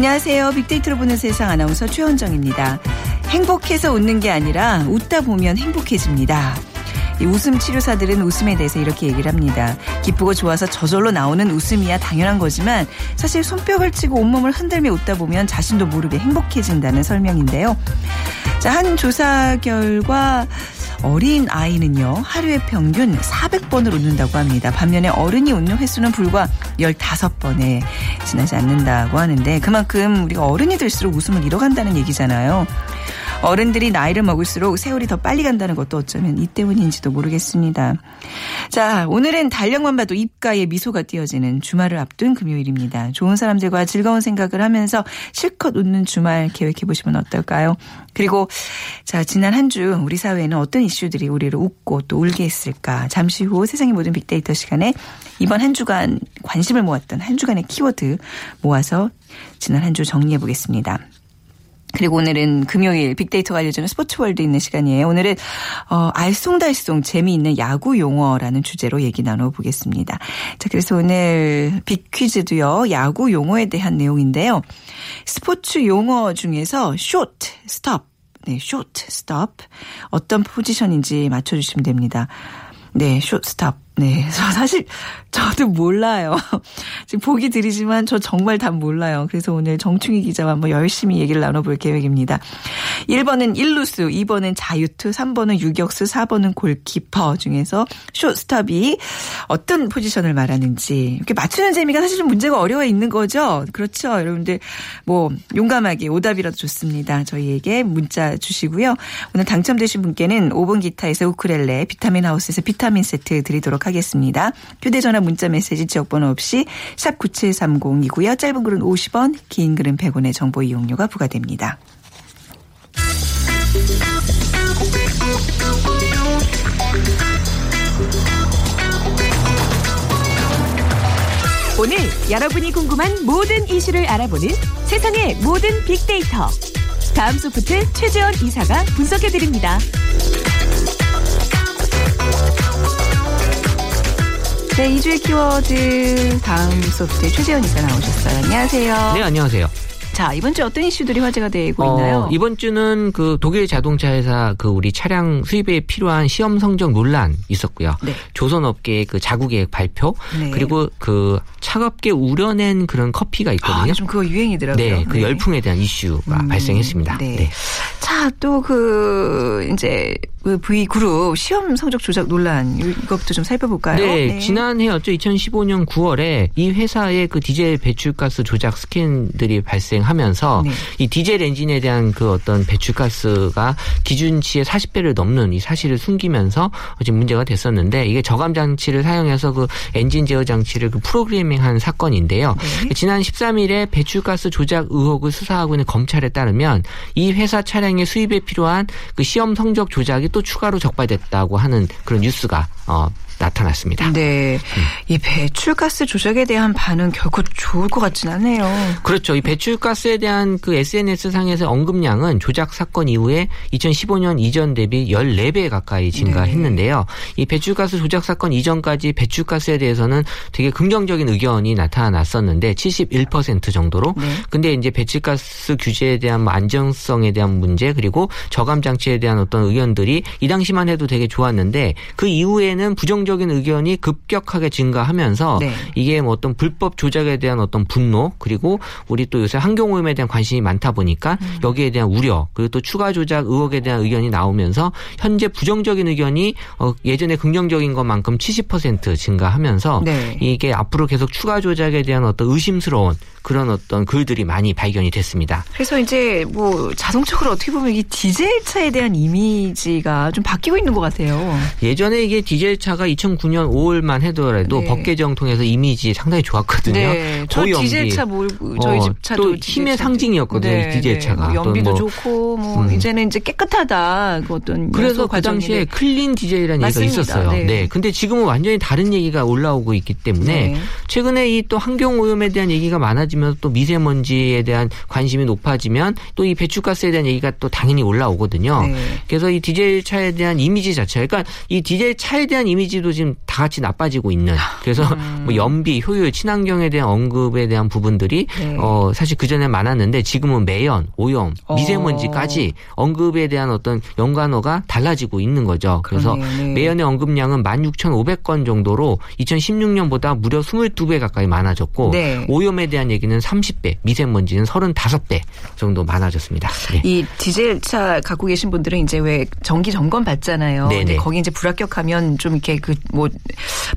안녕하세요. 빅데이터로 보는 세상 아나운서 최원정입니다. 행복해서 웃는 게 아니라 웃다 보면 행복해집니다. 이 웃음 치료사들은 웃음에 대해서 이렇게 얘기를 합니다. 기쁘고 좋아서 저절로 나오는 웃음이야 당연한 거지만 사실 손뼉을 치고 온몸을 흔들며 웃다 보면 자신도 모르게 행복해진다는 설명인데요. 자, 한 조사 결과 어린 아이는요, 하루에 평균 400번을 웃는다고 합니다. 반면에 어른이 웃는 횟수는 불과 15번에 지나지 않는다고 하는데 그만큼 우리가 어른이 될수록 웃음을 잃어간다는 얘기잖아요. 어른들이 나이를 먹을수록 세월이 더 빨리 간다는 것도 어쩌면 이 때문인지도 모르겠습니다. 자, 오늘은 달력만 봐도 입가에 미소가 띄어지는 주말을 앞둔 금요일입니다. 좋은 사람들과 즐거운 생각을 하면서 실컷 웃는 주말 계획해 보시면 어떨까요? 그리고 자, 지난 한 주 우리 사회에는 어떤 이슈들이 우리를 웃고 또 울게 했을까? 잠시 후 세상의 모든 빅데이터 시간에 이번 한 주간 관심을 모았던 한 주간의 키워드 모아서 지난 한 주 정리해 보겠습니다. 그리고 오늘은 금요일 빅데이터가 알려주는 스포츠월드 있는 시간이에요. 오늘은 어, 알쏭달쏭 재미있는 야구 용어라는 주제로 얘기 나눠보겠습니다. 자, 그래서 오늘 빅퀴즈도요. 야구 용어에 대한 내용인데요. 스포츠 용어 중에서 shortstop, 네, shortstop 어떤 포지션인지 맞춰주시면 됩니다. 네, 숏, 스톱. 네, 저 사실 저도 몰라요. 지금 보기 드리지만 저 정말 다 몰라요. 그래서 오늘 정충희 기자와 한번 열심히 얘기를 나눠볼 계획입니다. 1번은 1루수, 2번은 자유투, 3번은 유격수, 4번은 골키퍼 중에서 숏스톱이 어떤 포지션을 말하는지 이렇게 맞추는 재미가 사실은 문제가 어려워 있는 거죠. 그렇죠. 여러분들 뭐 용감하게 오답이라도 좋습니다. 저희에게 문자 주시고요. 오늘 당첨되신 분께는 5번 기타에서 우크렐레, 비타민 하우스에서 비타민 세트 드리도록 하겠습니다. 휴대전화 문자 메시지 지역번호 없이 샵 9730이고요. 짧은 글은 50원, 긴 글은 100원의 정보 이용료가 부과됩니다. 오늘 여러분이 궁금한 모든 이슈를 알아보는 세상의 모든 빅데이터. 다음 소프트 최재원 이사가 분석해드립니다. 네, 2주의 키워드 다음 소프트의 최재현 이사 나오셨어요. 안녕하세요. 네, 안녕하세요. 자, 이번 주 어떤 이슈들이 화제가 되고 어, 있나요? 이번 주는 그 독일 자동차 회사 그 우리 차량 수입에 필요한 시험 성적 논란 있었고요. 네. 조선 업계의 그 자구 계획 발표 네. 그리고 그 차갑게 우려낸 그런 커피가 아, 있거든요. 요즘 그거 유행이더라고요. 네, 그 열풍에 대한 이슈가 음, 발생했습니다. 네. 네. 자, 또 그 이제 그 V 그룹 시험 성적 조작 논란 이것부터 좀 살펴볼까요? 네, 지난해였죠. 2015년 9월에 이 회사의 그 디젤 배출가스 조작 스캔들이 발생하면서 네. 이 디젤 엔진에 대한 그 어떤 배출가스가 기준치의 40배를 넘는 이 사실을 숨기면서 지금 문제가 됐었는데 이게 저감 장치를 사용해서 그 엔진 제어 장치를 그 프로그래밍한 사건인데요. 네. 지난 13일에 배출가스 조작 의혹을 수사하고 있는 검찰에 따르면 이 회사 차량 의 수입에 필요한 그 시험 성적 조작이 또 추가로 적발됐다고 하는 그런 뉴스가 어, 나타났습니다. 네. 음. 이 배출가스 조작에 대한 반응 결코 좋을 것 같진 않네요. 그렇죠. 이 배출가스에 대한 그 SNS 상에서 언급량은 조작 사건 이후에 2015년 이전 대비 14배 가까이 증가했는데요. 이 배출가스 조작 사건 이전까지 배출가스에 대해서는 되게 긍정적인 의견이 나타났었는데 71% 정도로. 네. 근데 이제 배출가스 규제에 대한 뭐 안정성에 대한 문제 그리고 저감 장치에 대한 어떤 의견들이 이 당시만 해도 되게 좋았는데 그 이후에는 부정적 인 의견이 급격하게 증가하면서 네. 이게 뭐 어떤 불법 조작에 대한 어떤 분노 그리고 우리 또 요새 환경 오염에 대한 관심이 많다 보니까 음. 여기에 대한 우려 그리고 또 추가 조작 의혹에 대한 의견이 나오면서 현재 부정적인 의견이 어, 예전에 긍정적인 것만큼 70% 증가하면서 네. 이게 앞으로 계속 추가 조작에 대한 어떤 의심스러운 그런 어떤 글들이 많이 발견이 됐습니다. 그래서 이제 뭐 자동적으로 어떻게 보면 이 디젤 차에 대한 이미지가 좀 바뀌고 있는 것 같아요. 예전에 이게 디젤 차가 2009년 5월만 해더라도 네. 법 개정 통해서 이미지 상당히 좋았거든요. 네, 저 고연비. 디젤 차뭐 저희 어, 집 차도 또 힘의 차. 상징이었거든요, 이 디젤 차가. 뭐 연비도 또 뭐, 좋고 뭐 음. 이제는 이제 깨끗하다 그 어떤 그래서 그 당시에. clean 디젤이라는 맞습니다. 얘기가 있었어요. 네. 네. 근데 지금은 완전히 다른 얘기가 올라오고 있기 때문에 네. 최근에 이 또 환경 오염에 대한 얘기가 많아지면서 또 미세먼지에 대한 관심이 높아지면 또 이 배출가스에 대한 얘기가 또 당연히 올라오거든요. 네. 그래서 이 디젤 차에 대한 이미지 자체, 그러니까 이 디젤 차에 대한 이미지도 지금 다 같이 나빠지고 있는. 그래서 음. 뭐 연비, 효율, 친환경에 대한 언급에 대한 부분들이 네. 어 사실 그 전에 많았는데 지금은 매연, 오염, 어. 미세먼지까지 언급에 대한 어떤 연관어가 달라지고 있는 거죠. 그래서. 네. 매연의 언급량은 16,500건 정도로 2016년보다 무려 22배 가까이 많아졌고 네. 오염에 대한 얘기는 30배, 미세먼지는 35배 정도 많아졌습니다. 네. 이 디젤 차 갖고 계신 분들은 이제 왜 정기 점검 받잖아요. 네네. 근데 거기 이제 불합격하면 좀 이렇게 그뭐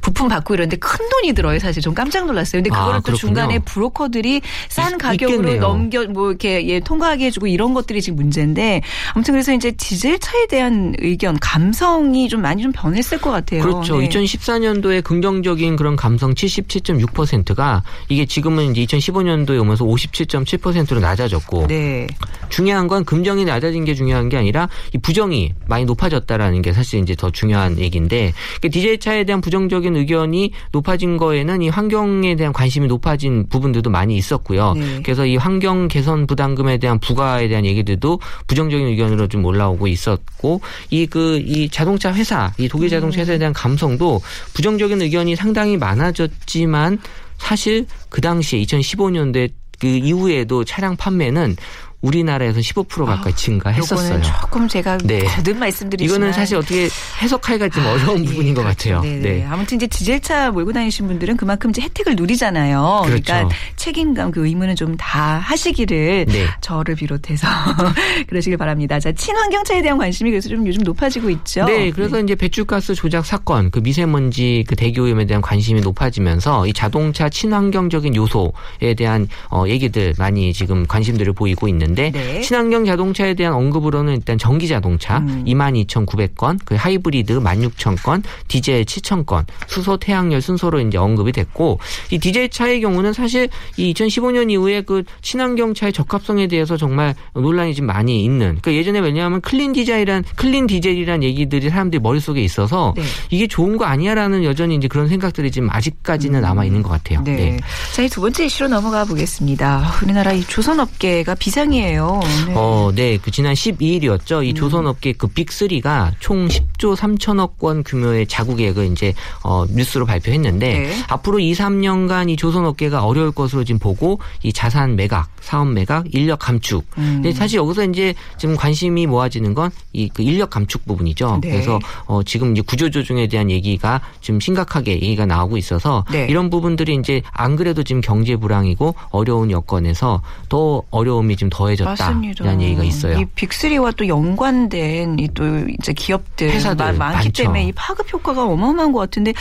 부품 받고 이러는데 큰 돈이 들어요. 사실 좀 깜짝 놀랐어요. 근데 아, 그거를 또 그렇군요. 중간에 브로커들이 싼 있- 가격으로 있겠네요. 넘겨 뭐 이렇게 예, 통과하게 해주고 이런 것들이 지금 문제인데 아무튼 그래서 이제 디젤 차에 대한 의견 감성이 좀 많이 좀 변했을 것 같아요. 그렇죠. 네. 2014년도에 긍정적인 그런 감성 77.6%가 이게 지금은 이제 2015년도에 오면서 57.7%로 낮아졌고 네. 중요한 건 긍정이 낮아진 게 중요한 게 아니라 이 부정이 많이 높아졌다라는 게 사실 이제 더 중요한 얘기인데 그 디젤 차에 대한 부정적인 의견이 높아진 거에는 이 환경에 대한 관심이 높아진 부분들도 많이 있었고요. 네. 그래서 이 환경 개선 부담금에 대한 부과에 대한 얘기들도 부정적인 의견으로 좀 올라오고 있었고 이 그 이 자동차 회사 이 독일 자동차 회사에 대한 감성도 부정적인 의견이 상당히 많아졌지만 사실 그 당시에 2015년도에 그 이후에도 차량 판매는 우리나라에서 15% 가까이 증가했었어요. 요거는 조금 제가 네. 거듭 말씀드리지만 이거는 사실 어떻게 해석하기가 좀 어려운 예, 부분인 것 그렇죠. 같아요. 네네. 네. 아무튼 이제 디젤차 몰고 다니신 분들은 그만큼 이제 혜택을 누리잖아요. 그렇죠. 러니까 책임감 그 의무는 좀 다 하시기를 네. 저를 비롯해서 그러시길 바랍니다. 자, 친환경차에 대한 관심이 그래서 좀 요즘 높아지고 있죠. 네, 그래서 이제 배출가스 조작 사건, 그 미세먼지 그 대기 오염에 대한 관심이 높아지면서 이 자동차 친환경적인 요소에 대한 어 얘기들 많이 지금 관심들을 보이고 있는데 네. 친환경 자동차에 대한 언급으로는 일단 전기 자동차 음. 22,900건, 그 하이브리드 16,000건, 디젤 7,000건, 수소 태양열 순서로 이제 언급이 됐고 이 디젤 차의 경우는 사실 이 2015년 이후에 그 친환경 차의 적합성에 대해서 정말 논란이 좀 많이 있는. 그러니까 예전에 왜냐하면 clean 디젤이란 clean 디젤이란 얘기들이 사람들이 머릿속에 있어서 네. 이게 좋은 거 아니야라는 여전히 이제 그런 생각들이 지금 아직까지는 남아 있는 것 같아요. 네. 자, 이 두 번째 이슈로 넘어가 보겠습니다. 우리나라 이 조선업계가 비상이 에요. 네. 어, 네. 그 지난 12일이었죠. 이 조선업계 그 빅3가 총 10조 3천억 원 규모의 자구 계획을 이제 어 뉴스로 발표했는데 네. 앞으로 2, 3년간 이 조선업계가 어려울 것으로 지금 보고 이 자산 매각, 사업 매각, 인력 감축. 음. 근데 사실 여기서 이제 지금 관심이 모아지는 건 이 그 인력 감축 부분이죠. 네. 그래서 어 지금 이제 구조조정에 대한 얘기가 좀 심각하게 얘기가 나오고 있어서 네. 이런 부분들이 이제 안 그래도 지금 경제 불황이고 어려운 여건에서 더 어려움이 좀 더해 졌다라는 맞습니다. 얘기가 있어요. 이 빅3와 또 연관된 이 또 이제 기업들 회사들 마- 많기 많죠. 때문에 이 파급 효과가 어마어마한 것 같은데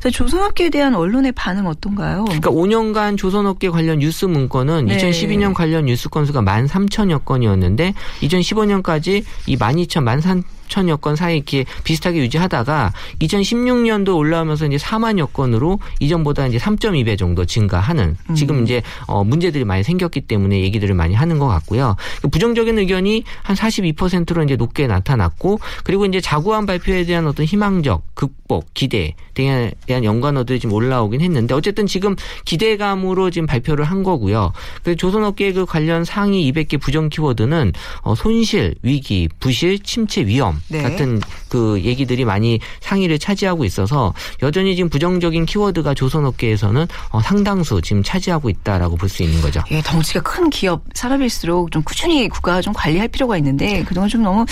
자, 조선업계에 대한 언론의 반응 어떤가요? 그러니까 5년간 조선업계 관련 뉴스 문건은 네. 2012년 관련 뉴스 건수가 13,000여 건이었는데 2015년까지 이 12,000, 13,000여 건 사이 이렇게 비슷하게 유지하다가 2016년도 올라오면서 이제 4만여 건으로 이전보다 이제 3.2배 정도 증가하는 음. 지금 이제 어 문제들이 많이 생겼기 때문에 얘기들을 많이 하는 것 같고요. 그 부정적인 의견이 한 42%로 이제 높게 나타났고 그리고 이제 자구안 발표에 대한 어떤 희망적 극복, 기대 등에 대한 연관어들이 지금 올라오긴 했는데 어쨌든 지금 기대감으로 지금 발표를 한 거고요. 그 조선업계 그 관련 상위 200개 부정 키워드는 어, 손실, 위기, 부실, 침체, 위험 네. 같은 그 얘기들이 많이 상위를 차지하고 있어서 여전히 지금 부정적인 키워드가 조선업계에서는 어, 상당수 지금 차지하고 있다라고 볼 수 있는 거죠. 예, 덩치가 큰 기업 산업일수록 좀 꾸준히 국가가 좀 관리할 필요가 있는데 그동안 좀 너무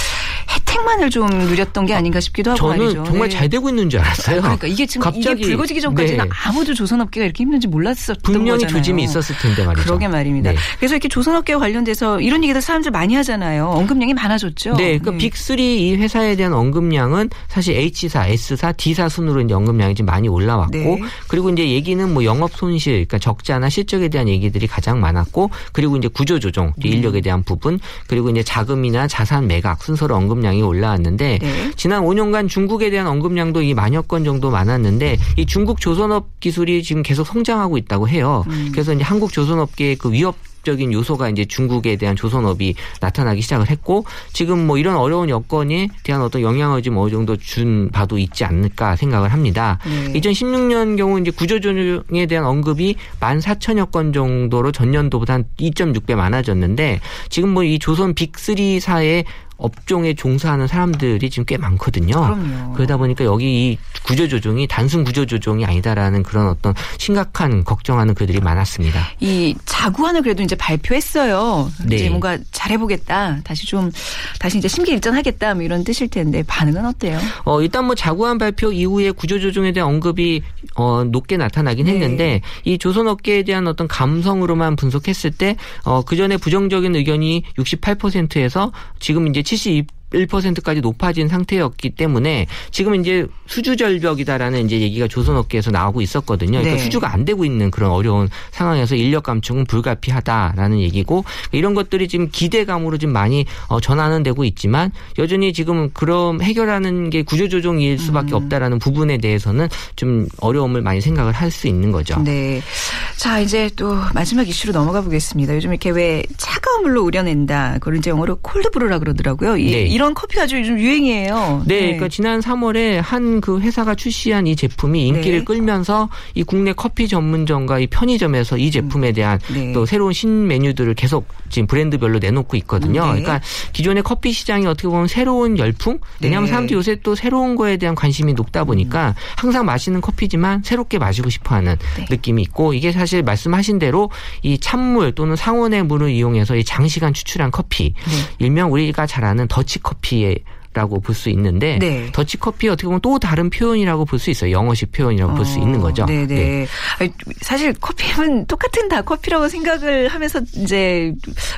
혜택만을 좀 누렸던 게 아닌가 싶기도 하고 저는 말이죠. 정말 네. 잘 되고 있는 줄 알았어요. 그러니까 이게 지금 이게 갑자기 불거지기 전까지는 네. 아무도 조선업계가 이렇게 힘든지 몰랐었던 분명히 거잖아요. 조짐이 있었을 텐데 말이죠. 그러게 말입니다. 네. 그래서 이렇게 조선업계와 관련돼서 이런 얘기들 사람들 많이 하잖아요. 언급량이 많아졌죠. 네, 그러니까 빅3 이 회사에 대한 언급량은 사실 H사, S사, D사 순으로 이제 언급량이 좀 많이 올라왔고 네. 그리고 이제 얘기는 뭐 영업 손실, 그러니까 적자나 실적에 대한 얘기들이 가장 많았고 그리고 이제 구조 조정, 음. 인력에 대한 부분 그리고 이제 자금이나 자산 매각 순서로 언급 량이 올라왔는데 네. 지난 5년간 중국에 대한 언급량도 이 만여 건 정도 많았는데 이 중국 조선업 기술이 지금 계속 성장하고 있다고 해요. 음. 그래서 이제 한국 조선업계의 그 위협 적인 요소가 이제 중국에 대한 조선업이 나타나기 시작을 했고 지금 뭐 이런 어려운 여건에 대한 어떤 영향을 좀 어느 정도 준 바도 있지 않을까 생각을 합니다. 네. 2016년 경우 이제 구조조정에 대한 언급이 14,000여 건 정도로 전년도보다 한 2.6배 많아졌는데 지금 뭐 이 조선 빅3사의 업종에 종사하는 사람들이 지금 꽤 많거든요. 그럼요. 그러다 보니까 여기 이 구조 조정이 단순 구조 조정이 아니다라는 그런 어떤 심각한 걱정하는 그들이 많았습니다. 이 자구안을 그래도 이제 발표했어요. 네. 이제 뭔가 잘해보겠다. 다시 좀 다시 이제 심기일전하겠다. 뭐 이런 뜻일 텐데 반응은 어때요? 어, 일단 뭐 자구안 발표 이후에 구조 조정에 대한 언급이 어, 높게 나타나긴 네. 했는데 이 조선 업계에 대한 어떤 감성으로만 분석했을 때 어, 그 전에 부정적인 의견이 68%에서 지금 이제 72 1%까지 높아진 상태였기 때문에 지금 이제 수주 절벽이다라는 이제 얘기가 조선업계에서 나오고 있었거든요. 그러니까 네. 수주가 안 되고 있는 그런 어려운 상황에서 인력 감축은 불가피하다라는 얘기고 이런 것들이 지금 기대감으로 좀 많이 어, 전환은 되고 있지만 여전히 지금 그럼 해결하는 게 구조조정일 수밖에 음. 없다라는 부분에 대해서는 좀 어려움을 많이 생각을 할 수 있는 거죠. 네. 자, 이제 또 마지막 이슈로 넘어가 보겠습니다. 요즘 이렇게 왜 차가운 물로 우려낸다. 그걸 이제 영어로 콜드브루라 그러더라고요. 이, 네. 이런 커피가 아주 요즘 유행이에요. 네, 그러니까 지난 3월에 한 그 회사가 출시한 이 제품이 인기를 네. 끌면서 이 국내 커피 전문점과 이 편의점에서 이 제품에 대한 네. 또 새로운 신 메뉴들을 계속 지금 브랜드별로 내놓고 있거든요. 네. 그러니까 기존의 커피 시장이 어떻게 보면 새로운 열풍? 왜냐하면 네. 사람들이 요새 또 새로운 거에 대한 관심이 높다 보니까 항상 마시는 커피지만 새롭게 마시고 싶어 하는 네. 느낌이 있고 이게 사실 말씀하신 대로 이 찬물 또는 상온의 물을 이용해서 이 장시간 추출한 커피, 네. 일명 우리가 잘 아는 더치 커피의 라고 볼 수 있는데 네. 더치 커피 어떻게 보면 또 다른 표현이라고 볼 수 있어요. 영어식 표현이라고 볼수 어, 있는 거죠. 네네. 아니, 사실 커피는 똑같은 다 커피라고 생각을 하면서 이제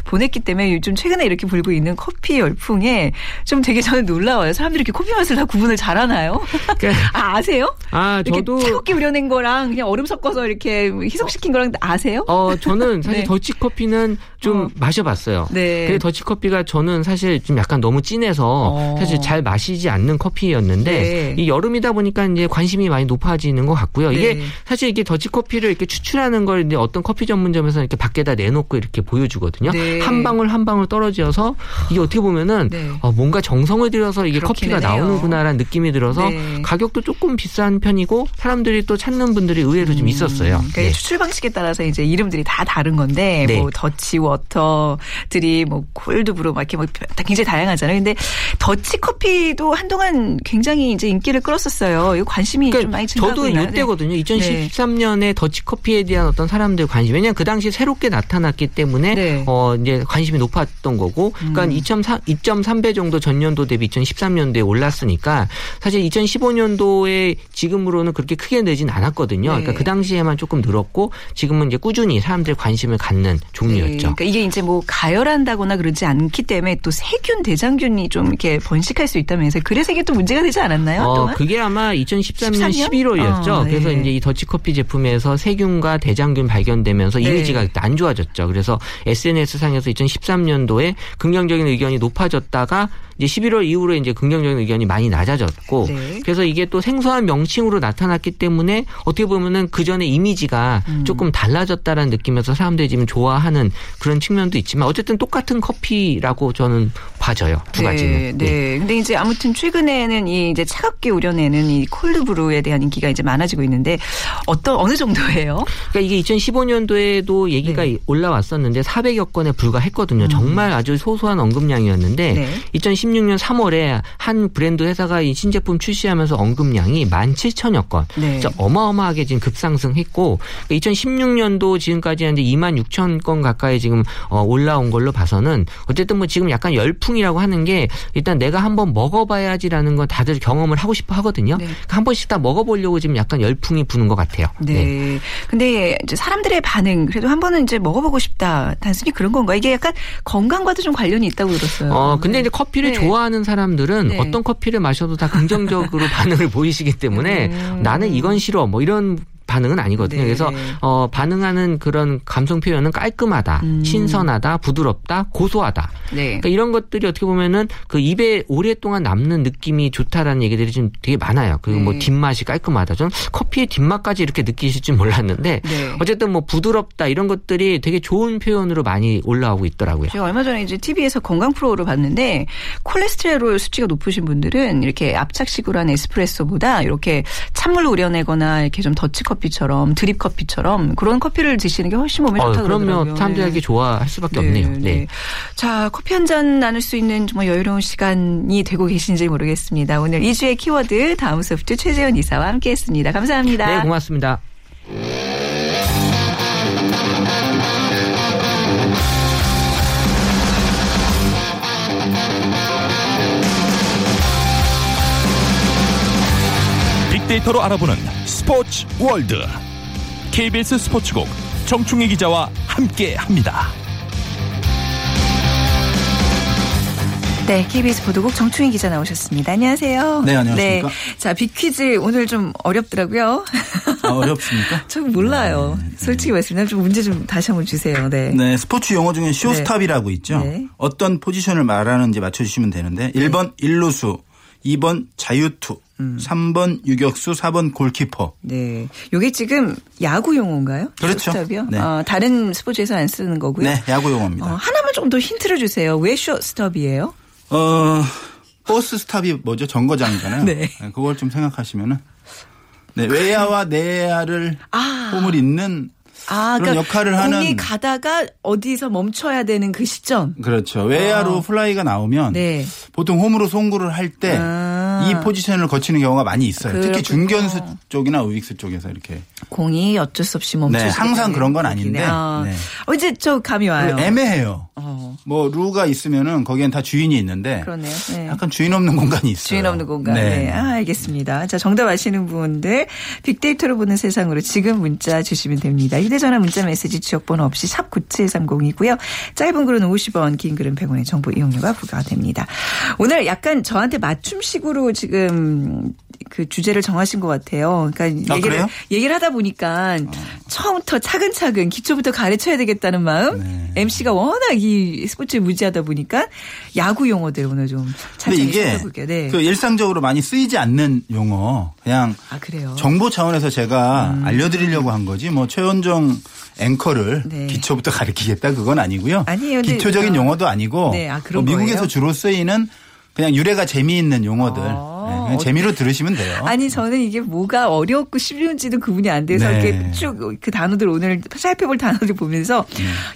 보냈기 때문에 요즘 최근에 이렇게 불고 있는 커피 열풍에 좀 되게 저는 놀라워요. 사람들이 이렇게 커피 맛을 다 구분을 잘하나요? 그러니까 아, 아세요? 아 저도 차갑게 우려낸 거랑 그냥 얼음 섞어서 이렇게 희석시킨 거랑 아세요? 어 저는 사실 네. 더치 커피는 좀 어. 마셔봤어요. 네. 근데 더치 커피가 저는 사실 좀 약간 너무 진해서 어. 사실 잘 마시지 않는 커피였는데 네. 이 여름이다 보니까 이제 관심이 많이 높아지는 것 같고요. 이게 네. 사실 이게 더치 커피를 이렇게 추출하는 걸 이제 어떤 커피 전문점에서 이렇게 밖에다 내놓고 이렇게 보여주거든요. 네. 한 방울 한 방울 떨어져서 이게 어떻게 보면은 네. 어, 뭔가 정성을 들여서 이게 커피가 해요. 나오는구나라는 느낌이 들어서 네. 가격도 조금 비싼 편이고 사람들이 또 찾는 분들이 의외로 좀 있었어요. 그러니까 네. 추출 방식에 따라서 이제 이름들이 다 다른 건데 네. 뭐 더치 워터들이 뭐 콜드브루 막 이렇게 뭐다 굉장히 다양하잖아요. 근데 더치 커피도 한동안 굉장히 이제 인기를 끌었었어요. 이거 관심이 좀 많이 증가하고 그러니까 저도 있나요? 네. 이때거든요. 2013년에 더치커피에 대한 어떤 사람들 관심. 왜냐하면 그 당시 새롭게 나타났기 때문에 네. 어 이제 관심이 높았던 거고. 그러니까 음. 2.3 2.3 배 정도 전년도 대비 2013년도에 올랐으니까 사실 2015년도에 지금으로는 그렇게 크게 늘진 않았거든요. 네. 그러니까 그 당시에만 조금 늘었고 지금은 이제 꾸준히 사람들의 관심을 갖는 네, 종류였죠. 그러니까 이게 이제 뭐 가열한다거나 그러지 않기 때문에 또 세균, 대장균이 좀 이렇게 번식 할 수 있다면서 그래서 이게 또 문제가 되지 않았나요? 어? 그게 아마 2013년 13년? 11월이었죠. 어, 그래서 네. 이제 이 더치커피 제품에서 세균과 대장균 발견되면서 네. 이미지가 안 좋아졌죠. 그래서 SNS 상에서 2013년도에 긍정적인 의견이 높아졌다가 이제 11월 이후로 이제 긍정적인 의견이 많이 낮아졌고 네. 그래서 이게 또 생소한 명칭으로 나타났기 때문에 어떻게 보면은 그 전에 이미지가 음. 조금 달라졌다라는 느낌에서 사람들이 지금 좋아하는 그런 측면도 있지만 어쨌든 똑같은 커피라고 저는 봐져요. 두 가지는. 네, 네. 네. 근데 이제 아무튼 최근에는 이 이제 차갑게 우려내는 이 콜드브루에 대한 인기가 이제 많아지고 있는데 어떤 어느 정도예요? 그러니까 이게 2015년도에도 얘기가 네. 올라왔었는데 400여 건에 불과했거든요. 정말 아주 소소한 언급량이었는데 음. 네. 2016년 3월에 한 브랜드 회사가 이 신제품 출시하면서 언급량이 17,000여 건. 네. 어마어마하게 지금 급상승했고 2016년도 지금까지 한데 2만 6천 건 가까이 지금 어, 올라온 걸로 봐서는 어쨌든 뭐 지금 약간 열풍이라고 하는 게 일단 내가 한번 먹어봐야지라는 건 다들 경험을 하고 싶어 하거든요. 네. 그러니까 한 번씩 다 먹어보려고 지금 약간 열풍이 부는 것 같아요. 네. 근데 이제 사람들의 반응 그래도 한 번은 이제 먹어보고 싶다. 단순히 그런 건가? 이게 약간 건강과도 좀 관련이 있다고 들었어요. 어, 근데 이제 커피를 네. 좋아하는 사람들은 네. 어떤 커피를 마셔도 다 긍정적으로 반응을 보이시기 때문에 음. 나는 이건 싫어. 뭐 이런 반응은 아니거든요. 네. 그래서 어 반응하는 그런 감성 표현은 깔끔하다, 음. 신선하다, 부드럽다, 고소하다. 네. 그러니까 이런 것들이 어떻게 보면은 그 입에 오랫동안 남는 느낌이 좋다라는 얘기들이 좀 되게 많아요. 그리고 뭐 네. 뒷맛이 깔끔하다. 전 커피의 뒷맛까지 이렇게 느끼실 줄 몰랐는데 네. 어쨌든 뭐 부드럽다 이런 것들이 되게 좋은 표현으로 많이 올라오고 있더라고요. 제가 얼마 전에 이제 TV에서 건강 프로를 봤는데 콜레스테롤 수치가 높으신 분들은 이렇게 압착식으로 한 에스프레소보다 이렇게 찬물로 우려내거나 이렇게 좀 더치 커피 처럼 드립 커피처럼 그런 커피를 드시는 게 훨씬 몸에 어, 좋다고 그러면 그러더라고요. 사람들에게 네. 좋아할 수밖에 네, 없네요. 네. 네. 자, 커피 한 잔 나눌 수 있는 정말 여유로운 시간이 되고 계신지 모르겠습니다. 오늘 2주의 키워드 다음 소프트 최재현 이사와 함께 했습니다. 감사합니다. 네, 고맙습니다. 빅데이터로 알아보는 스포츠 월드 KBS 스포츠국 정충희 기자와 함께합니다. 네, KBS 보도국 정충희 기자 나오셨습니다. 안녕하세요. 네, 안녕하십니까. 자, 빅퀴즈 오늘 좀 어렵더라고요. 아, 어렵습니까? 저 몰라요. 솔직히 말씀드리면 좀 문제 좀 다시 한번 주세요. 네. 네, 스포츠 용어 중에 shortstop이라고 있죠. 네. 어떤 포지션을 말하는지 맞춰주시면 되는데 1번 일루수, 2번 자유투, 음. 3번 유격수, 4번 골키퍼. 네. 요게 지금 야구 용어인가요? 그렇죠. 쇼스톱이요? 네. 어, 다른 스포츠에서 안 쓰는 거고요. 네, 야구 용어입니다. 어, 하나만 좀 더 힌트를 주세요. 왜 쇼스톱이에요? 어, 버스 스탑이 뭐죠? 정거장이잖아요. 네. 그걸 좀 생각하시면은 네, 외야와 내야를 아. 홈을 잇는 아, 그런 역할을 하는 공이 가다가 어디서 멈춰야 되는 그 시점. 그렇죠. 외야로 플라이가 나오면 네. 보통 홈으로 송구를 할때 이 아. 포지션을 거치는 경우가 많이 있어요. 특히 그렇군요. 중견수 쪽이나 우익수 쪽에서 이렇게 공이 어쩔 수 없이 멈춰. 네, 항상 그런 건 아닌데. 아. 네. 어, 이제 저 감이 와요. 애매해요. 어, 뭐 루가 있으면은 거기엔 다 주인이 있는데 그러네요. 네. 약간 주인 없는 공간이 있어요. 주인 없는 공간. 네. 아, 알겠습니다. 자, 정답 아시는 분들 빅데이터로 보는 세상으로 지금 문자 주시면 됩니다. 휴대전화 문자 메시지 지역번호 없이 샵 9730이고요. 짧은 글은 50원, 긴 글은 100원의 정보 이용료가 부과됩니다. 오늘 약간 저한테 맞춤식으로 지금 그 주제를 정하신 것 같아요. 그러니까 아, 얘기를, 그래요? 얘기를 하다 보니까 처음부터 차근차근 기초부터 가르쳐야 되겠다는 마음. 네. MC가 워낙 이 스포츠에 무지하다 보니까 야구 용어들 오늘 좀 이게 살펴볼게요. 네. 그 일상적으로 많이 쓰이지 않는 용어 그냥 아. 정보 차원에서 제가 알려드리려고 한 거지 뭐 최원정 앵커를 네. 기초부터 가르치겠다 그건 아니고요. 아니에요. 근데 기초적인 어. 용어도 아니고 네, 아, 그런 뭐 미국에서 거예요? 주로 쓰이는 그냥 유래가 재미있는 용어들 아, 네, 재미로 들으시면 돼요. 아니 저는 이게 뭐가 어렵고 쉬운지도 구분이 안 돼서 네. 이렇게 쭉 그 단어들 오늘 살펴볼 단어들 보면서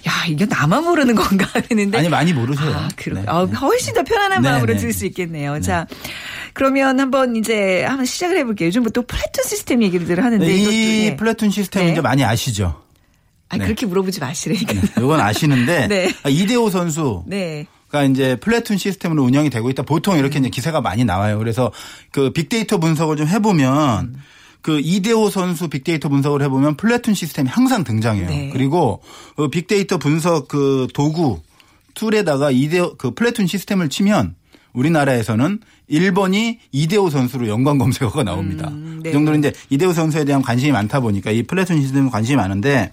야 이게 나만 모르는 건가 했는데 네. 아니 많이 모르세요. 아, 그럼 네. 아, 훨씬 더 편안한 네, 마음으로 네. 들을 수 있겠네요. 자. 그러면 한번 이제 한번 시작을 해볼게요. 요즘 또 플래툰 시스템 얘기를 하는데 네, 이 예. platoon 시스템 네. 이제 많이 아시죠? 아 네. 그렇게 물어보지 마시라니까. 네, 이건 아시는데 네. 아, 이대호 선수 네. 가 이제 platoon 시스템으로 운영이 되고 있다. 보통 이렇게 음. 이제 기사가 많이 나와요. 그래서 그 빅데이터 분석을 좀 해보면 음. 그 이대호 선수 빅데이터 분석을 해보면 platoon 시스템이 항상 등장해요. 네. 그리고 그 빅데이터 분석 그 도구 tool에다가 이대호 그 platoon 시스템을 치면 우리나라에서는 1번이 이대호 선수로 연관 검색어가 나옵니다. 음, 네. 그 정도로 이제 이대호 선수에 대한 관심이 많다 보니까 이 platoon 시스템에 관심이 많은데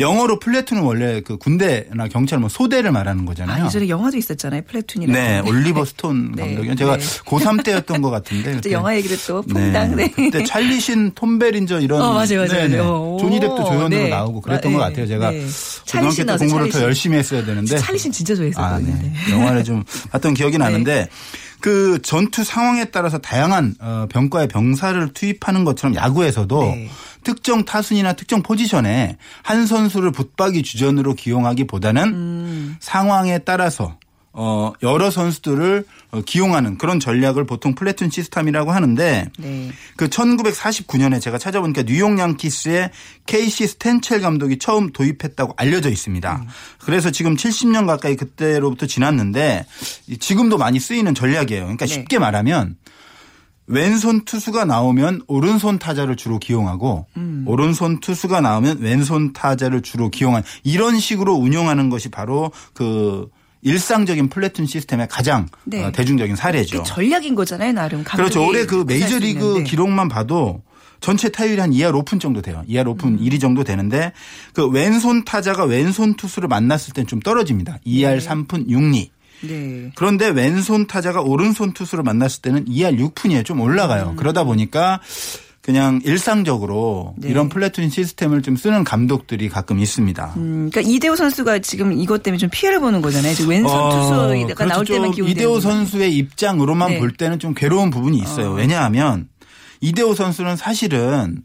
영어로 platoon은 원래 그 군대나 경찰 뭐 소대를 말하는 거잖아요. 아, 예전에 영화도 있었잖아요. 플래툰이라고. 네, 올리버 스톤 네, 감독이 제가 네. 고3 때였던 것 같은데. 또 그때. 영화 얘기를 또 퐁당. 네. 그때 찰리신, 톰 베린저 이런 어, 맞아요, 맞아요, 네네. 맞아요. 조니 뎁도 오, 조연으로 네. 나오고 그랬던 아, 것 네, 같아요. 제가 네. 고등학교 때 공부를 더 찰리신. 열심히 했어야 되는데. 찰리신 진짜 아, 좋아했었거든요. 네. 네. 영화를 좀 봤던 기억이 나는데 그 전투 상황에 따라서 다양한 어, 병과의 병사를 투입하는 것처럼 야구에서도 네. 특정 타순이나 특정 포지션에 한 선수를 붙박이 주전으로 기용하기보다는 음. 상황에 따라서 어 여러 선수들을 어, 기용하는 그런 전략을 보통 플래툰 시스템이라고 하는데 네. 그 1949년에 제가 찾아보니까 뉴욕 양키스의 케이시 스탠첼 감독이 처음 도입했다고 알려져 있습니다. 그래서 지금 70년 가까이 그때로부터 지났는데 지금도 많이 쓰이는 전략이에요. 그러니까 네. 쉽게 말하면 왼손 투수가 나오면 오른손 타자를 주로 기용하고 음. 오른손 투수가 나오면 왼손 타자를 주로 기용한 이런 식으로 운용하는 것이 바로 그 일상적인 플래툰 시스템의 가장 네. 어, 대중적인 사례죠. 그 전략인 거잖아요, 나름. 그렇죠. 올해 그 메이저리그 있는데. 기록만 봐도 전체 타율이 한 2할 5푼 정도 돼요. 2할 5푼 음. 1리 정도 되는데 그 왼손 타자가 왼손 투수를 만났을 땐 좀 떨어집니다. 2할 3푼 6리. 네. 그런데 왼손 타자가 오른손 투수를 만났을 때는 2할 6푼이에요. 좀 올라가요. 그러다 보니까 그냥 일상적으로 네. 이런 플래툰 시스템을 좀 쓰는 감독들이 가끔 있습니다. 음, 그러니까 이대호 선수가 지금 이것 때문에 좀 피해를 보는 거잖아요. 지금 왼손 투수가 그렇죠. 나올 때만 좀 기운이 이대호 선수의 입장으로만 네. 어. 볼 때는 좀 괴로운 부분이 있어요. 왜냐하면 이대호 선수는 사실은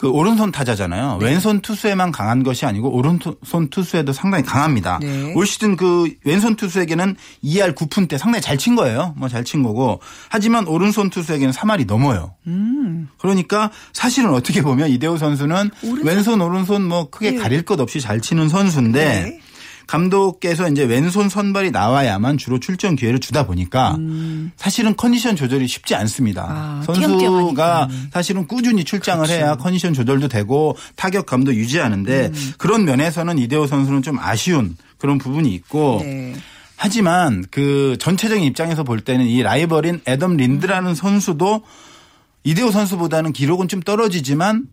그 오른손 타자잖아요. 네. 왼손 투수에만 강한 것이 아니고 오른손 투수에도 상당히 강합니다. 네. 올 시즌 그 왼손 투수에게는 2할 9푼 때 상당히 잘 친 거예요. 뭐 잘 친 거고. 하지만 오른손 투수에게는 3할이 넘어요. 그러니까 사실은 어떻게 보면 이대호 선수는 오른손- 왼손 오른손 뭐 크게 네. 가릴 것 없이 잘 치는 선수인데 네. 감독께서 이제 왼손 선발이 나와야만 주로 출전 기회를 주다 보니까 사실은 컨디션 조절이 쉽지 않습니다. 음. 아, 선수가 띄엄띄엄하니까. 사실은 꾸준히 출장을 그렇죠. 해야 컨디션 조절도 되고 타격감도 유지하는데 음. 그런 면에서는 이대호 선수는 좀 아쉬운 그런 부분이 있고 네. 하지만 그 전체적인 입장에서 볼 때는 이 라이벌인 애덤 린드라는 선수도 이대호 선수보다는 기록은 좀 떨어지지만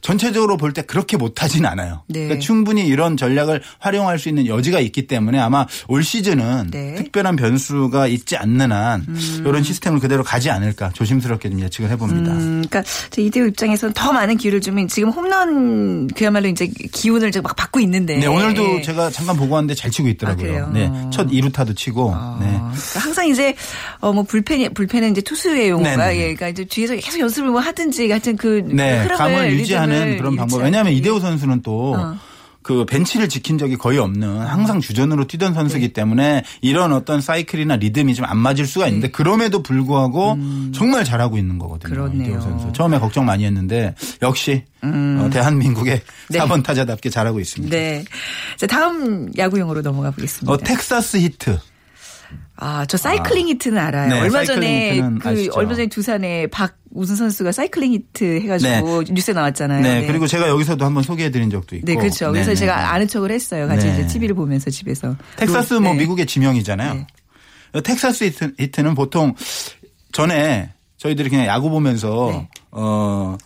전체적으로 볼 때 그렇게 못하진 않아요. 네. 그러니까 충분히 이런 전략을 활용할 수 있는 여지가 있기 때문에 아마 올 시즌은 네. 음. 특별한 변수가 있지 않는 한 이런 시스템을 그대로 가지 않을까 조심스럽게 좀 예측을 해봅니다. 음, 그러니까 저 이대호 입장에서는 더 많은 기회를 주면 지금 홈런 그야말로 이제 기운을 막 받고 있는데. 네, 오늘도 제가 잠깐 보고 왔는데 잘 치고 아, 있더라고요. 그래요? 네, 첫 2루타도 치고. 네. 그러니까 항상 이제 어 뭐 불펜이 불펜은 이제 투수의 용어가 네네. 예, 그러니까 이제 뒤에서 계속 연습을 뭐 하든지 하여튼 그 네, 흐름을 감을 유지하는 그런 방법. 왜냐하면. 이대호 선수는 또 어. 그 벤치를 지킨 적이 거의 없는 항상 주전으로 뛰던 선수이기 때문에 이런 어떤 사이클이나 리듬이 좀 안 맞을 수가 있는데 그럼에도 불구하고 정말 잘하고 있는 거거든요. 그렇네요. 이대호 선수. 처음에 걱정 많이 했는데 역시 어, 대한민국의 네. 4번 타자답게 잘하고 있습니다. 네. 자 다음 야구 용어로 넘어가 보겠습니다. 어, 텍사스 히트. 아, 저 사이클링 히트는 알아요. 네, 얼마 전에 그 아시죠? 얼마 전에 두산에 박건우 선수가 사이클링 히트 해가지고 뉴스에 나왔잖아요. 네, 그리고 제가 여기서도 한번 소개해드린 적도 있고. 네, 그렇죠. 그래서 네, 제가 네. 아는 척을 했어요. 같이 네. 이제 TV를 보면서 집에서. 텍사스 또, 뭐 네. 미국의 지명이잖아요. 네. 텍사스 히트, 히트는 보통 전에 저희들이 그냥 야구 보면서 네. 어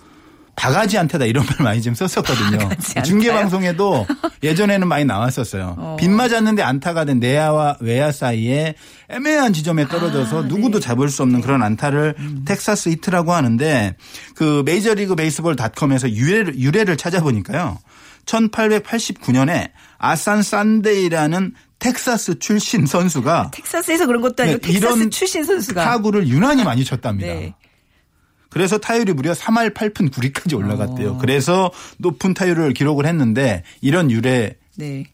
바가지 한테다 이런 말 많이 좀 썼었거든요. 중계 방송에도 예전에는 많이 나왔었어요. 빗 맞았는데 안타가 된 내야와 외야 사이에 애매한 지점에 떨어져서 아, 네. 누구도 잡을 수 없는 그런 안타를 음. 텍사스 히트라고 하는데 그 메이저리그 베이스볼닷컴에서 유래를, 유래를 찾아보니까요. 1889년에 아산 산데이라는 텍사스 출신 선수가 텍사스에서 그런 것도 아니고 네, 텍사스 출신 선수가. 타구를 유난히 많이 쳤답니다. 네. 그래서 타율이 무려 3할 8푼 9리까지 올라갔대요. 그래서 높은 타율을 기록을 했는데 이런 유래에서 네.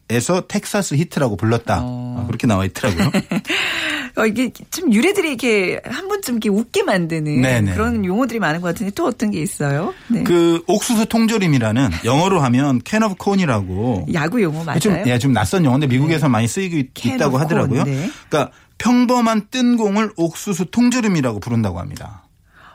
텍사스 히트라고 불렀다. 아, 그렇게 나와 있더라고요. 어, 이게 참 유래들이 이렇게 한 번쯤 이렇게 웃게 만드는 네네. 그런 용어들이 많은 것 같은데 또 어떤 게 있어요? 네. 그 옥수수 통조림이라는 영어로 하면 can of corn이라고 야구 용어 맞아요? 좀, 예, 좀 낯선 용어인데 미국에서 많이 쓰이고 있- 있다고 하더라고요. 네. 그러니까 평범한 뜬 공을 옥수수 통조림이라고 부른다고 합니다.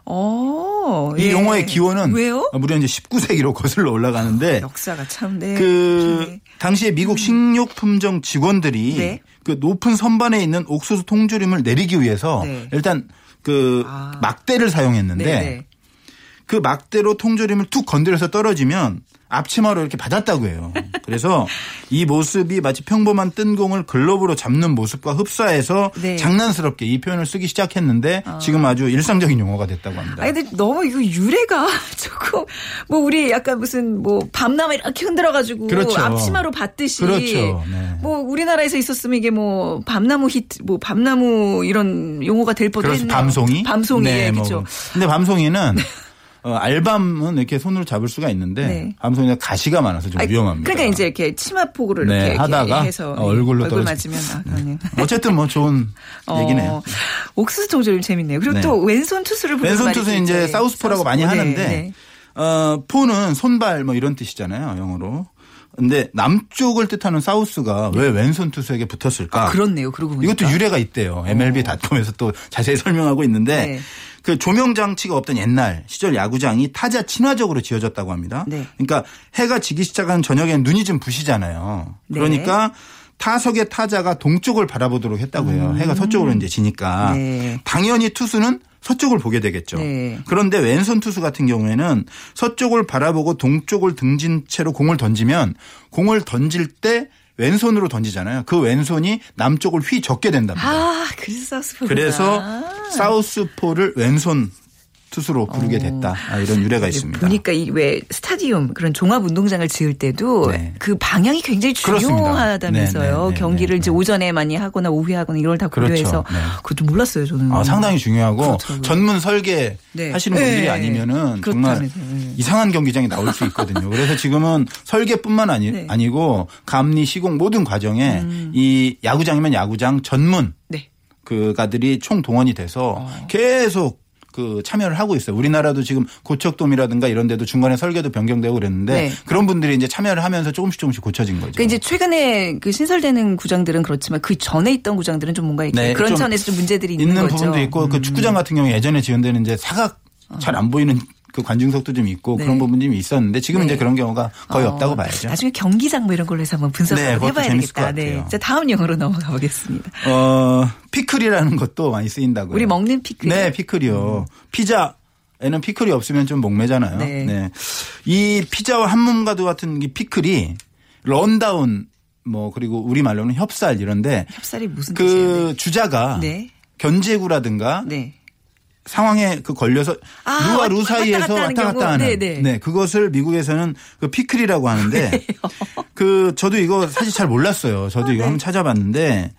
어, 이 예. 용어의 기원은 왜요? 무려 이제 19세기로 거슬러 올라가는데 역사가 참 네. 그 네. 당시에 미국 식료품종 직원들이 네. 그 높은 선반에 있는 옥수수 통조림을 내리기 위해서 네. 일단 그 아. 막대를 사용했는데 네, 네. 그 막대로 통조림을 툭 건드려서 떨어지면 앞치마로 이렇게 받았다고 해요. 그래서 이 모습이 마치 평범한 뜬 공을 글러브로 잡는 모습과 흡사해서 네. 장난스럽게 이 표현을 쓰기 시작했는데 지금 아주 일상적인 용어가 됐다고 합니다. 아니 근데 너무 이거 유래가 조금 뭐 우리 약간 무슨 뭐 밤나무 이렇게 흔들어 가지고 그렇죠. 앞치마로 받듯이 그렇죠. 네. 뭐 우리나라에서 있었으면 이게 뭐 밤나무 히트 뭐 밤나무 이런 용어가 될 뻔했네요. 그래서 밤송이? 밤송이 네, 뭐. 그렇죠. 근데 밤송이는 어, 알밤은 이렇게 손으로 잡을 수가 있는데 네. 밤송이는 가시가 많아서 좀 아니, 위험합니다. 그러니까 이제 이렇게 치마폭으로 네, 이렇게, 이렇게 하다가 해서 어, 얼굴로 얼굴 맞으면 아, 그러네. 어쨌든 뭐 좋은 어, 얘기네요. 옥수수 통조림 재밌네요. 그리고 네. 또 왼손 투수를 왼손 있죠. 이제 사우스포라고 많이 사우스포. 하는데 네, 네. 어, 포는 손발 뭐 이런 뜻이잖아요, 영어로. 근데 남쪽을 뜻하는 사우스가 왜 왼손 투수에게 붙었을까? 아, 그렇네요. 그러고 보니까. 이것도 유래가 있대요. MLB.com에서 또 자세히 설명하고 있는데 네. 그 조명 장치가 없던 옛날 시절 야구장이 타자 친화적으로 지어졌다고 합니다. 네. 그러니까 해가 지기 시작하는 저녁엔 눈이 좀 부시잖아요. 네. 그러니까 타석의 타자가 동쪽을 바라보도록 했다고 해요. 해가 서쪽으로 이제 지니까 음. 네. 당연히 투수는 서쪽을 보게 되겠죠. 네. 그런데 왼손 투수 같은 경우에는 서쪽을 바라보고 동쪽을 등진 채로 공을 던지면 공을 던질 때 왼손으로 던지잖아요. 그 왼손이 남쪽을 휘 적게 된답니다. 아, 그래서 사우스포. 그래서 사우스포를 왼손 투수로 부르게 됐다. 아, 이런 유래가 있습니다. 보니까 이 왜 스타디움 그런 종합 운동장을 지을 때도 네. 그 방향이 굉장히. 중요하다면서요. 네, 네, 네, 경기를 네, 이제 네. 오전에 많이 하거나 오후에 하거나 이걸 다 그렇죠. 고려해서 네. 그것도 몰랐어요, 저는. 아, 상당히 중요하고 그렇더라고요. 전문 설계 네. 하시는 분들이 네. 아니면은 정말. 이상한 경기장이 나올 수 있거든요. 그래서 지금은 설계뿐만 아니, 네. 음. 아니고 감리 시공 모든 과정에 이 야구장이면 야구장 전문 네. 그가들이 총 동원이 돼서 어. 계속 그 참여를 하고 있어요. 우리나라도 지금 고척돔이라든가 이런 데도 중간에 설계도 변경되고 그랬는데 네. 그런 분들이 이제 참여를 하면서 조금씩 조금씩 고쳐진 거죠. 그러니까 이제 최근에 그 신설되는 구장들은 그렇지만 그 전에 있던 구장들은 좀 뭔가 네, 그런 좀 차원에서 좀 문제들이 있는, 있는 거죠. 음. 부분도 있고 그 축구장 같은 경우에 예전에 지원되는 이제 사각 잘안 보이는 그 관중석도 좀 있고 네. 그런 부분이 좀 있었는데 지금은 네. 이제 그런 경우가 거의 어, 없다고 봐야죠. 나중에 경기장 뭐 이런 걸로 해서 한번 분석을 네, 해봐야 되겠다. 것 같아요. 자, 다음 용어로 넘어가 보겠습니다. 어, 피클이라는 것도 많이 쓰인다고요. 우리 먹는 피클. 네, 피클이요. 피자 에는 피클이 없으면 좀 목메잖아요. 네. 이 피자와 한 몸과도 같은 이 피클이 런다운 뭐 그리고 우리 말로는 협살 이런데 협살이 무슨 뜻이에요? 그 주자가 네. 견제구라든가 네. 상황에 그 걸려서 아, 루와 루 왔다 사이에서 갔다 하는 왔다 갔다. 하는 네, 네. 그것을 미국에서는 그 피클이라고 하는데 그 저도 이거 사실 잘 몰랐어요. 저도 아, 이거 네. 한번 찾아봤는데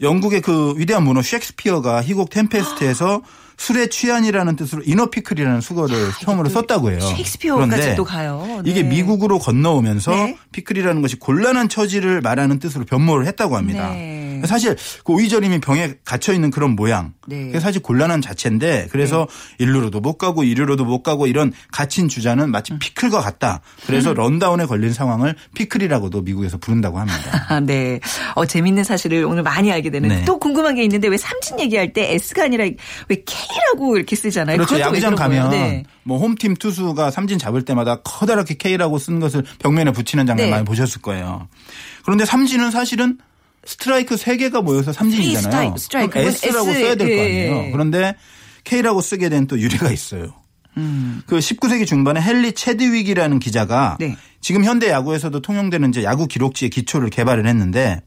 영국의 그 위대한 문호 셰익스피어가 희곡 템페스트에서 술에 취한이라는 뜻으로 in a pickle이라는 숙어를 처음으로 썼다고 해요. 셰익스피어까지 또 가요. 네. 이게 미국으로 건너오면서 네. 피클이라는 것이 곤란한 처지를 말하는 뜻으로 변모를 했다고 합니다. 네. 사실 그 오이절임이 병에 갇혀 있는 그런 모양. 네. 그게 사실 곤란한 자체인데 그래서 일루로도 못 가고 이루로도 못 가고 이런 갇힌 주자는 마치 피클과 같다. 그래서 음. 런다운에 걸린 상황을 피클이라고도 미국에서 부른다고 합니다. 아, 네. 어, 재밌는 사실을 오늘 많이 알게 되는. 네. 또 궁금한 게 있는데 왜 삼진 얘기할 때 S가 아니라 왜 K 라고 이렇게 쓰잖아요. 그렇죠. 야구장? 가면 네. 뭐 홈팀 투수가 삼진 잡을 때마다 커다랗게 K라고 쓴 것을 벽면에 붙이는 장면 네. 많이 보셨을 거예요. 그런데 삼진은 사실은 스트라이크 3개가 모여서 삼진이잖아요. 스트라이크. 그럼 S라고 S, 써야 될거 예, 아니에요. 예. 그런데 K라고 쓰게 된 또 유래가 있어요. 음. 그 19세기 중반에 헨리 채드윅이라는 기자가 네. 지금 현대 야구에서도 통용되는 이제 야구 기록지의 기초를 개발을 했는데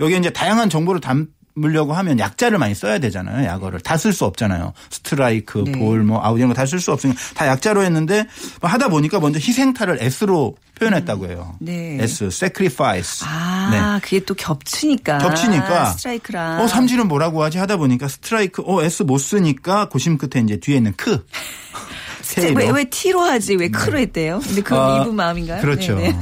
여기에 이제 다양한 정보를 담 으려고 하면 약자를 많이 써야 되잖아요. 약어를 다 쓸 수 없잖아요. 스트라이크, 네. 볼, 뭐 아웃 이런 거 다 쓸 수 없으니까 다 약자로 했는데 뭐 하다 보니까 먼저 희생타를 S로 표현했다고 해요. 네. S, sacrifice. 아, 그게 또 겹치니까. 네. 겹치니까 스트라이크랑. 어 삼진은 뭐라고 하지 하다 보니까 스트라이크 어 S 못 쓰니까 고심 끝에 이제 뒤에 있는 K 왜. 왜 T로 하지? 왜 K로 했대요? 근데 그 아, 이분 마음인가요? 그렇죠. 네, 네.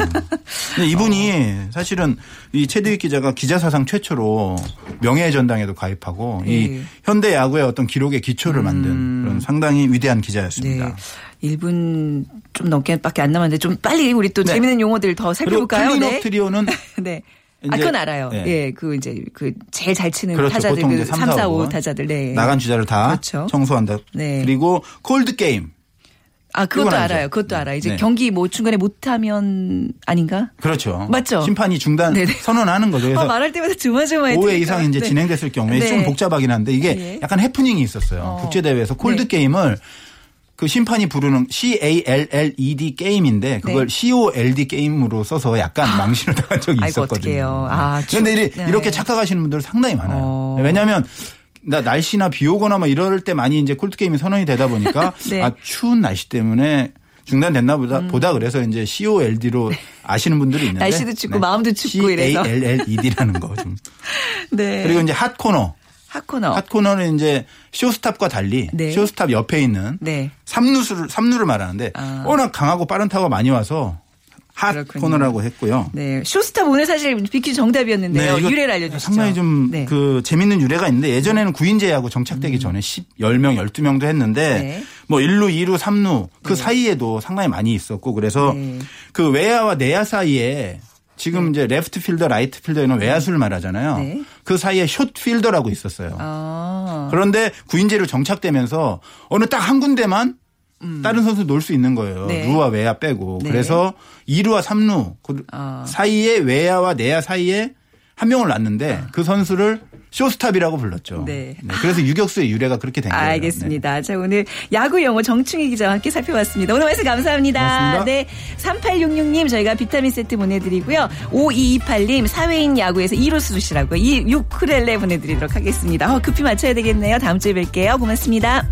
근데 이분이 사실은 이 채드윅 기자가 기자 사상 최초로 명예전당에도 가입하고 이 네. 현대 야구의 어떤 기록의 기초를 만든 그런 상당히 위대한 기자였습니다. 네. 1분 좀 넘게밖에 안 남았는데 좀 빨리 우리 또 네. 재밌는 용어들 더 살펴볼까요? 클린업 네. 트리오는 네. 아, 그건 알아요. 네. 예, 그 이제 그 제일 잘 치는 그렇죠. 타자들 그 이제 3, 3, 4, 4, 5 5 타자들 네. 나간 주자를 다 그렇죠. 청소한다. 네. 그리고 콜드 게임. 아, 그것도. 알아요. 그것도 알아요. 이제 네. 경기 뭐 중간에 못하면 아닌가? 그렇죠. 맞죠? 심판이 중단 네네. 선언하는 거죠. 그래서 아, 말할 때마다 조마조마해. 5회 이상 이제 진행됐을 경우에 네. 좀 복잡하긴 한데 이게 예. 약간 해프닝이 있었어요. 어. 국제 대회에서 콜드 네. 게임을 그 심판이 부르는 C A L L E D 게임인데 그걸 네. C O L D 게임으로 써서 약간 망신을 당한 적이 아이고, 있었거든요. 어떡해요. 아, 그런데 이- 네. 이렇게 착각하시는 분들 상당히 많아요. 어. 왜냐하면 나 날씨나 비 오거나 막 이럴 때 많이 이제 콜드 게임이 선언이 되다 보니까 네. 음. 아 추운 날씨 때문에 중단됐나 보다 보다 그래서 이제 C O L D로 아시는 분들이 있는데 네. 날씨도 춥고 마음도 춥고 이래서. C A L L E D라는 거 좀. 네. 그리고 이제 핫 코너. 핫 코너. 핫 코너는 이제 쇼스탑과 달리 네. shortstop 옆에 있는 네. 삼루수를 삼루를 말하는데 아. 워낙 강하고 빠른 타구가 많이 와서 핫 그렇군요. 코너라고 했고요. 네. shortstop 오늘 사실 비퀴 정답이었는데요. 이거 유래를 알려주시죠. 상당히 좀 네. 그 재밌는 유래가 있는데 예전에는 구인제가 정착되기 전에 10, 10명, 12명도 했는데 네. 뭐 1루, 2루, 3루 그 사이에도 상당히 많이 있었고 그래서 네. 그 외야와 내야 사이에 지금 이제 left fielder, right fielder 이런 외야수를 말하잖아요. 네. 그 사이에 short fielder라고 있었어요. 아. 그런데 구인제로 정착되면서 어느 딱 한 군데만 다른 선수 놓을 수 있는 거예요. 음. 네. 루와 외야 빼고. 네. 그래서 2루와 3루 그 아. 사이에 외야와 내야 사이에 한 명을 놨는데 그 선수를 쇼스탑이라고 불렀죠. 네. 그래서 유격수의 유래가 그렇게 된 거예요. 네. 알겠습니다. 자, 오늘 야구 용어 정충희 기자와 함께 살펴봤습니다. 오늘 말씀 감사합니다. 고맙습니다. 네. 3866님 저희가 비타민 세트 보내드리고요. 5228님 사회인 야구에서 2루수 두시라고 이 유크렐레 보내드리도록 하겠습니다. 어, 급히 맞춰야 되겠네요. 다음 주에 뵐게요. 고맙습니다.